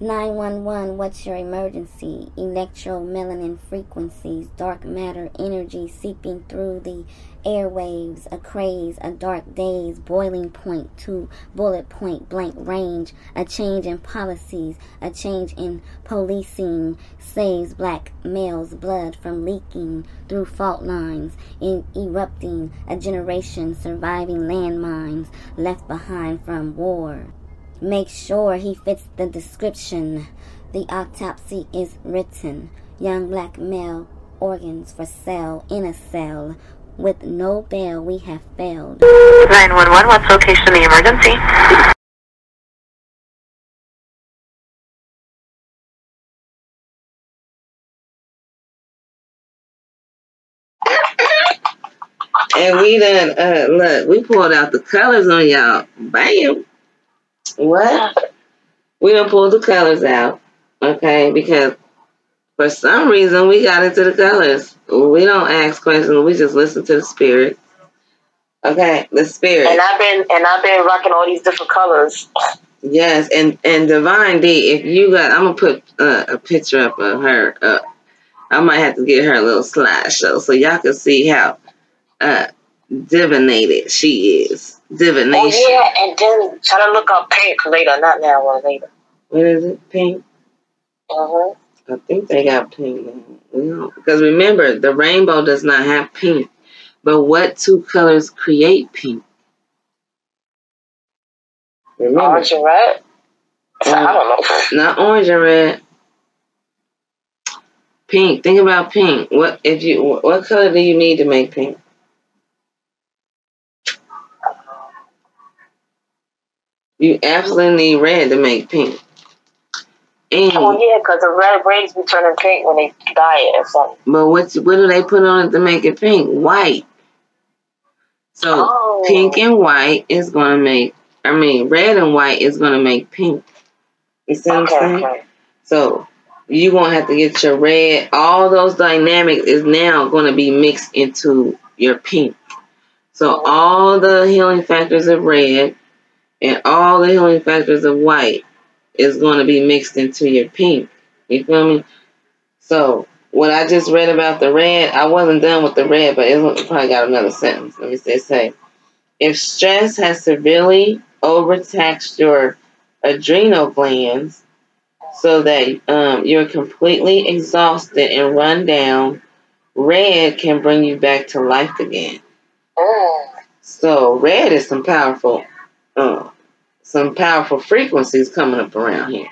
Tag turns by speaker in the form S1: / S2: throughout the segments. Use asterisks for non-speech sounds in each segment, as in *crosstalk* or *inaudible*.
S1: 911, what's your emergency? Electromelanin frequencies, dark matter energy seeping through the airwaves, a craze, a dark days, boiling point to bullet point blank range, a change in policies, a change in policing, saves black males' blood from leaking through fault lines, in erupting, a generation surviving landmines left behind from war. Make sure he fits the description. The autopsy is written. Young black male organs for sale in a cell. With no bail, we have failed.
S2: 911, what's location of the emergency?
S3: And we done, uh, look, we pulled out the colors on y'all. Bam. What? We done pulled the colors out, okay? Because for some reason we got into the colors. We don't ask questions. We just listen to the spirit. Okay, the spirit.
S4: And I've been and I've been rocking all these different colors.
S3: Yes, and and Divine D, if you got, I'm gonna put uh, a picture up of her. Uh, I might have to get her a little slideshow so y'all can see how uh, divinated she is. Divination.
S4: Oh yeah, and then try to look up pink later, not now, or later.
S3: What is it? Pink.
S4: Uh-huh.
S3: I think they got pink because remember the rainbow does not have pink. But what two colors create pink? Remember,
S4: Orange and red. So, I don't know.
S3: not orange and red. Pink. Think about pink. What if you? What color do you need to make pink? You absolutely need red to make pink. And
S4: Oh yeah, because the red braids be turning pink when they dye it or something.
S3: But what what do they put on it to make it pink? White. So
S4: Oh.
S3: pink and white is gonna make I mean red and white is gonna make pink. You see what
S4: Okay,
S3: I'm saying?
S4: okay.
S3: So you gonna have to get your red. All those dynamics is now gonna be mixed into your pink. So mm-hmm. all the healing factors of red and all the healing factors of white is going to be mixed into your pink. You feel me? So what I just read about the red, I wasn't done with the red, but it probably got another sentence. Let me say, say, if stress has severely overtaxed your adrenal glands so that um, you're completely exhausted and run down, red can bring you back to life again.
S4: Mm.
S3: So red is some powerful, uh, some powerful frequencies coming up around here.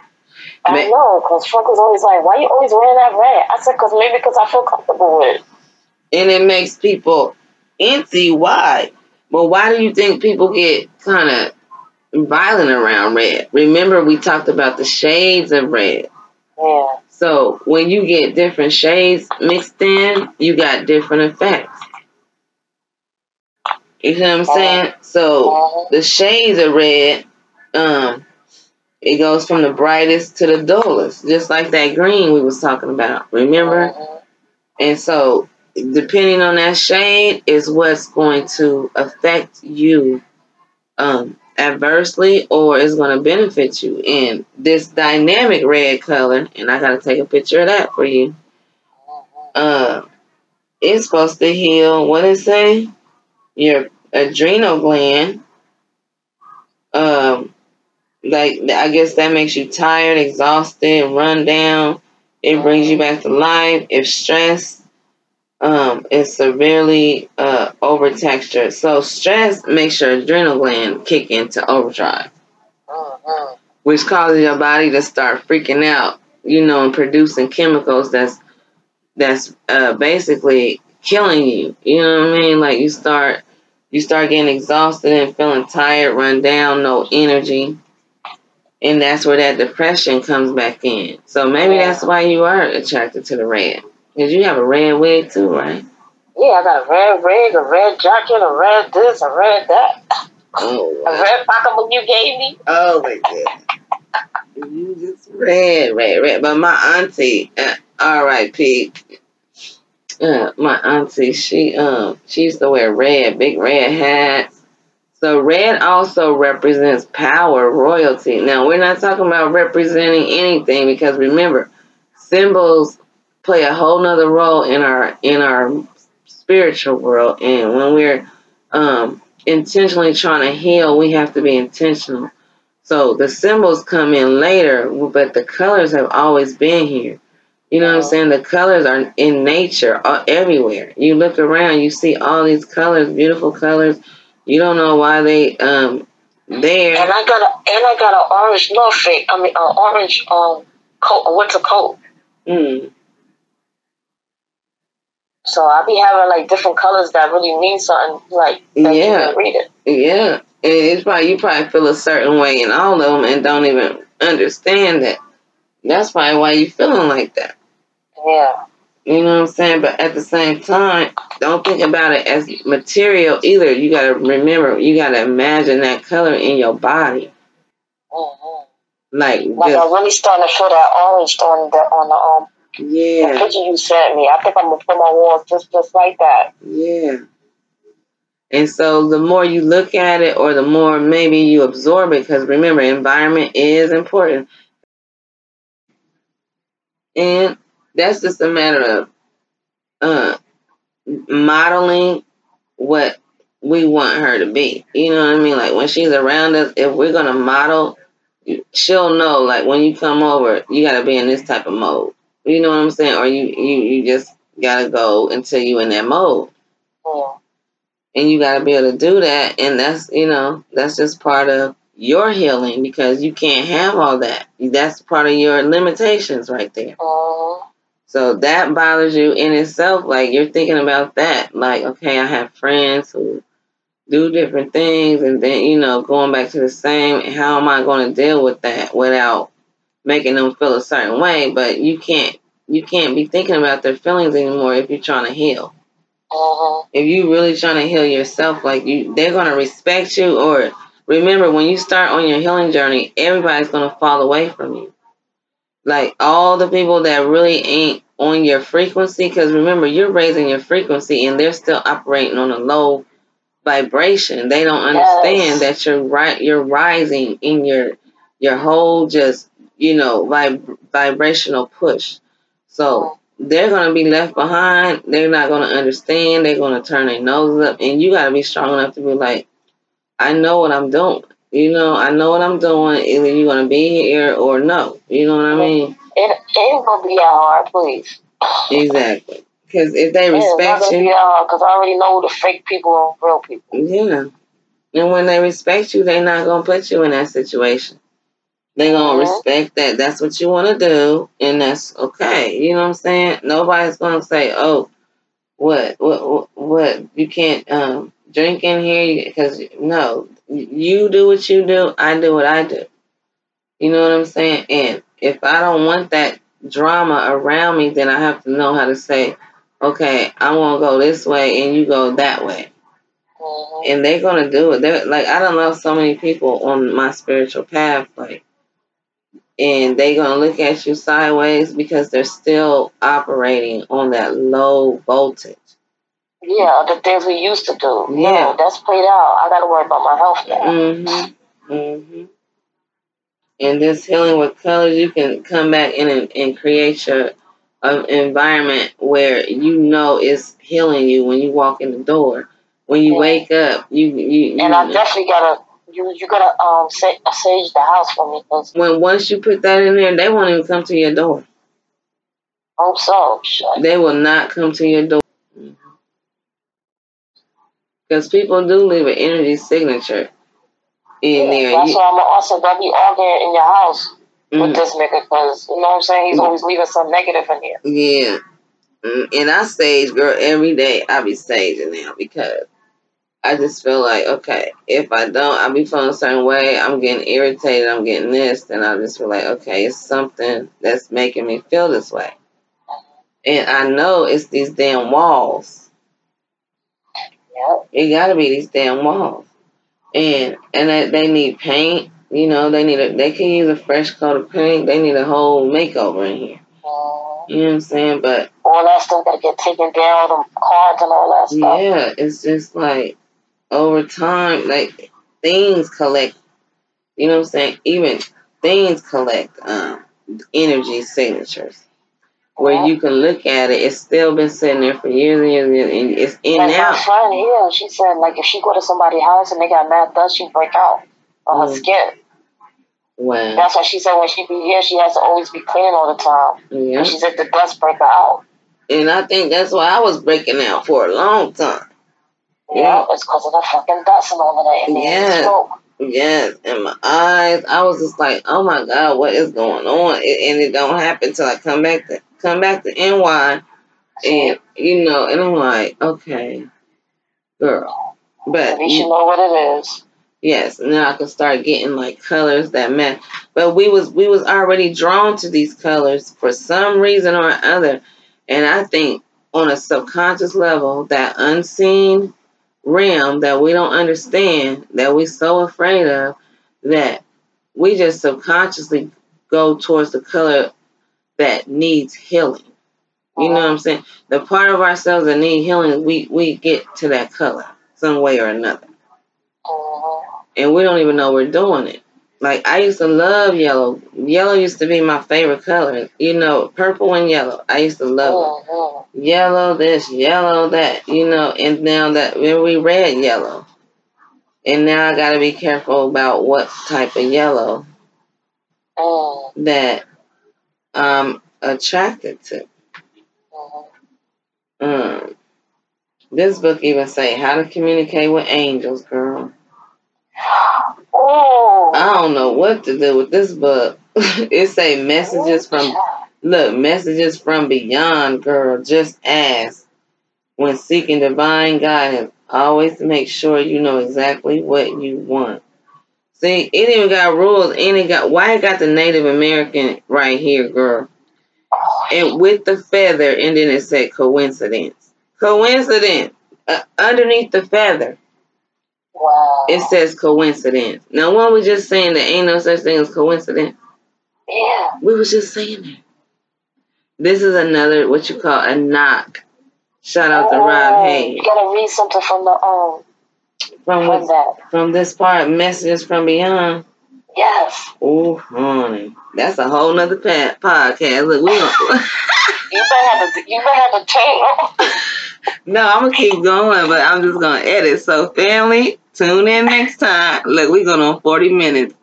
S4: I
S3: Ma-
S4: know, because Frank was always like, why you always wearing that red? I said, because maybe because I feel comfortable with it.
S3: and it makes people empty. Why? But why do you think people get kind of violent around red? Remember, we talked about the shades of red.
S4: Yeah.
S3: So when you get different shades mixed in, you got different effects. You see what I'm saying? So the shades of red, um, it goes from the brightest to the dullest, just like that green we was talking about. Remember? And so, depending on that shade, is what's going to affect you um, adversely or is going to benefit you. And this dynamic red color, and I got to take a picture of that for you, uh, it's supposed to heal, what it say? Your adrenal gland. Um, like, I guess that makes you tired, exhausted, run down. It brings you back to life. If stress um, is severely uh, overtaxed, so stress makes your adrenal gland kick into overdrive, which causes your body to start freaking out. You know, and producing chemicals that's that's uh, basically killing you. You know what I mean? Like you start you start getting exhausted and feeling tired, run down, no energy. And that's where that depression comes back in. So maybe that's why you are attracted to the red. Because you have a red wig too, right?
S4: Yeah, I got a red wig, a red jacket, a red this, a red that,
S3: Oh, *laughs*
S4: a red pocketbook you gave me.
S3: Oh, my God. *laughs* You just red, red, red. But my auntie, uh, R.I.P. Uh, my auntie, she um, she used to wear red, big red hat, So red also represents power, royalty. Now we're not talking about representing anything because remember, symbols play a whole nother role in our in our spiritual world. And when we're um, intentionally trying to heal, we have to be intentional. So the symbols come in later, but the colors have always been here. You know what I'm saying? The colors are in nature, uh, everywhere. You look around, you see all these colors, beautiful colors. You don't know why they um there.
S4: And I got a and I got an orange North Face. I mean, an orange um coat, a winter coat.
S3: Mm.
S4: So I be having like different colors that really mean something. Like that
S3: Yeah.
S4: you read it.
S3: Yeah, and it's probably you probably feel a certain way in all of them and don't even understand that. That's probably why you feeling like that.
S4: Yeah.
S3: You know what I'm saying? But at the same time, don't think about it as material either. You gotta remember, you gotta imagine that color in your body,
S4: hmm
S3: like
S4: Like
S3: just
S4: I'm really starting to feel that orange on the on the um the
S3: yeah,
S4: picture you sent me. I think I'm gonna put my walls just just like that.
S3: yeah. And so the more you look at it, or the more maybe you absorb it, because remember, environment is important. And that's just a matter of uh, modeling what we want her to be. You know what I mean? Like when she's around us, if we're gonna model, she'll know. Like when you come over, you gotta be in this type of mode. You know what I'm saying? Or you you you just gotta go until you in that mode,
S4: Yeah.
S3: and you gotta be able to do that. And that's you know that's just part of your healing because you can't have all that. That's part of your limitations right there. So that bothers you in itself. Like you're thinking about that. Like, okay, I have friends who do different things, and then you know, going back to the same. How am I going to deal with that without making them feel a certain way? But you can't. You can't be thinking about their feelings anymore if you're trying to heal.
S4: hmm
S3: If you're really trying to heal yourself, like you, they're gonna respect you. Or remember, when you start on your healing journey, everybody's gonna fall away from you like all the people that really ain't on your frequency because remember you're raising your frequency and they're still operating on a low vibration. They don't understand
S4: Yes.
S3: that you're right you're rising in your your whole just you know vib- vibrational push. So they're going to be left behind. They're not going to understand. They're going to turn their noses up. And you got to be strong enough to be like i know what i'm doing you know i know what i'm doing either you're going to be here or no you know what i mean
S4: It, it gonna be hard, please.
S3: Exactly. Because if they
S4: It is not
S3: respect
S4: be
S3: you,
S4: because I already know the fake people and real people.
S3: yeah. And when they respect you, they're not gonna put you in that situation. They're gonna
S4: Mhm.
S3: respect that. That's what you want to do, and that's okay. You know what I'm saying? Nobody's gonna say, "Oh, what, what, what, what? You can't um drink in here," because no, you do what you do. I do what I do. You know what I'm saying? And if I don't want that drama around me, then I have to know how to say, okay, I want to go this way and you go that way.
S4: hmm
S3: And they're going to do it. They're like, I don't know so many people on my spiritual path, like, and they're going to look at you sideways because they're still operating on that low voltage.
S4: Yeah, the things we used to do.
S3: Yeah.
S4: No, that's played out. I gotta worry about my health now.
S3: Mm-hmm. Mm-hmm. And this healing with colors, you can come back in and, and create your um, environment where you know it's healing you when you walk in the door. When you
S4: Yeah.
S3: wake up, you you, you
S4: And I definitely gotta you you gotta um sa- sage the house for me because
S3: when once you put that in there, they won't even come to your door.
S4: I'm so.
S3: They will not come to your door. Because people do leave an energy signature in
S4: Yeah,
S3: there.
S4: that's
S3: You-
S4: why I'm also gonna be arguing in your house with
S3: mm,
S4: this nigga because you know what I'm saying. He's
S3: Mm.
S4: always leaving some negative in here.
S3: yeah. Mm, And I stage, girl, every day I be staging now because I just feel like, okay, if I don't, I be feeling a certain way. I'm getting irritated. I'm getting this. and I just feel like, okay, it's something that's making me feel this way. And I know it's these damn walls.
S4: Yep.
S3: It got to be these damn walls. And and they, they need paint. You know, they need a, they can use a fresh coat of paint. They need a whole makeover in here.
S4: Mhm.
S3: You know what I'm saying? But
S4: All that stuff gotta get taken down, them cards and all that stuff.
S3: yeah, it's just like over time, like things collect. You know what I'm saying? Even things collect um, energy signatures. Where you can look at it, it's still been sitting there for years and years, and, years, and it's in
S4: Like
S3: now.
S4: my friend here, she said like if she go to somebody's house and they got mad dust, she break out on her
S3: Mm.
S4: skin.
S3: Wow.
S4: That's why she said when she be here, she has to always be clean all the time.
S3: Yeah.
S4: And she said the dust break her out.
S3: And I think that's why I was breaking out for a long time.
S4: Yeah,
S3: Yeah.
S4: it's because of the fucking dust and all of that. And
S3: Yeah.
S4: the smoke.
S3: Yes, and my eyes, I was just like, oh my god, what is going on? It, and it don't happen till I come back to come back to NY, and you know, and I'm like, okay, girl, but
S4: At least you know what it is.
S3: yes, and then I could start getting like colors that match. But we was we was already drawn to these colors for some reason or other, and I think on a subconscious level, that unseen realm that we don't understand, that we're so afraid of, that we just subconsciously go towards the color that needs healing. You know what I'm saying? The part of ourselves that need healing, we we get to that color some way or another
S4: Mhm.
S3: and we don't even know we're doing it. Like I used to love yellow. Yellow used to be my favorite color. You know, purple and yellow. I used to love it.
S4: Mhm.
S3: Yellow this, yellow that. You know, and now that when we red yellow, and now I got to be careful about what type of yellow
S4: Mhm.
S3: that I'm attracted to. Mm. This book even say how to communicate with angels, girl.
S4: Oh.
S3: I don't know what to do with this book. *laughs* it say messages from look messages from beyond, girl. Just ask. When seeking divine guidance, always make sure you know exactly what you want. See, it even got rules, and it got why it got the Native American right here, girl, and with the feather, and then it said coincidence. Coincidence uh, underneath the feather.
S4: Wow.
S3: It says coincidence. Now, one was just saying that ain't no such thing as coincidence.
S4: yeah.
S3: We was just saying that. This is another what you call a knock. Shout out to Rob
S4: Oh,
S3: Hayes
S4: You gotta read something from the um
S3: from
S4: from
S3: this,
S4: that.
S3: from this part. Messages from beyond.
S4: Yes.
S3: Oh, honey, that's a whole nother pa- podcast. Look, we gonna, *laughs*
S4: You better have to. You better have to change. *laughs*
S3: no, I'm gonna keep going, but I'm just gonna edit. So, family, tune in next time. Look, we're going on 40 minutes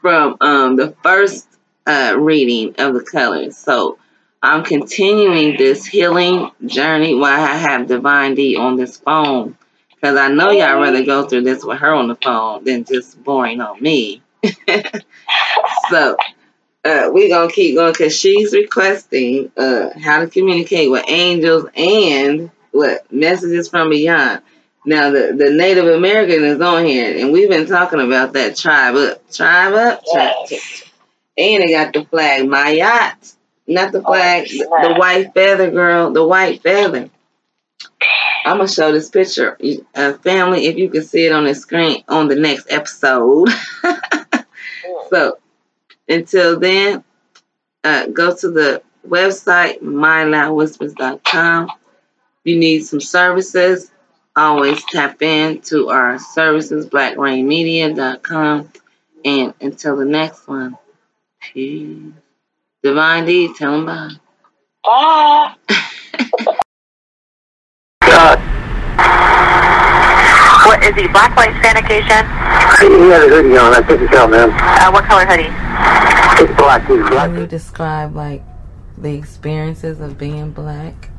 S3: from um the first uh reading of the colors. So. I'm continuing this healing journey while I have Divine D on this phone. Because I know y'all rather go through this with her on the phone than just boring on me. *laughs* so uh, we're going to keep going because she's requesting uh, how to communicate with angels and what messages from beyond. Now, the, the Native American is on here, and we've been talking about that tribe up, tribe up, tribe.
S4: Yes.
S3: And they got the flag, my yacht. Not the
S4: Oh,
S3: flag, the, the white feather, girl, the white feather. I'm gonna show this picture, uh, family, if you can see it on the screen on the next episode. *laughs* so, until then, uh, go to the website myloudwhispers.com. If you need some services, always tap in to our services, blackrainmedia.com. And until the next one, peace. Divine D, tell them bye.
S4: Bye. *laughs*
S2: God. What is he? Black, white, sanitation?
S5: He had a hoodie on. I couldn't tell, man.
S2: Uh, what color hoodie?
S5: It's black. He's black.
S3: Can you describe like the experiences of being black?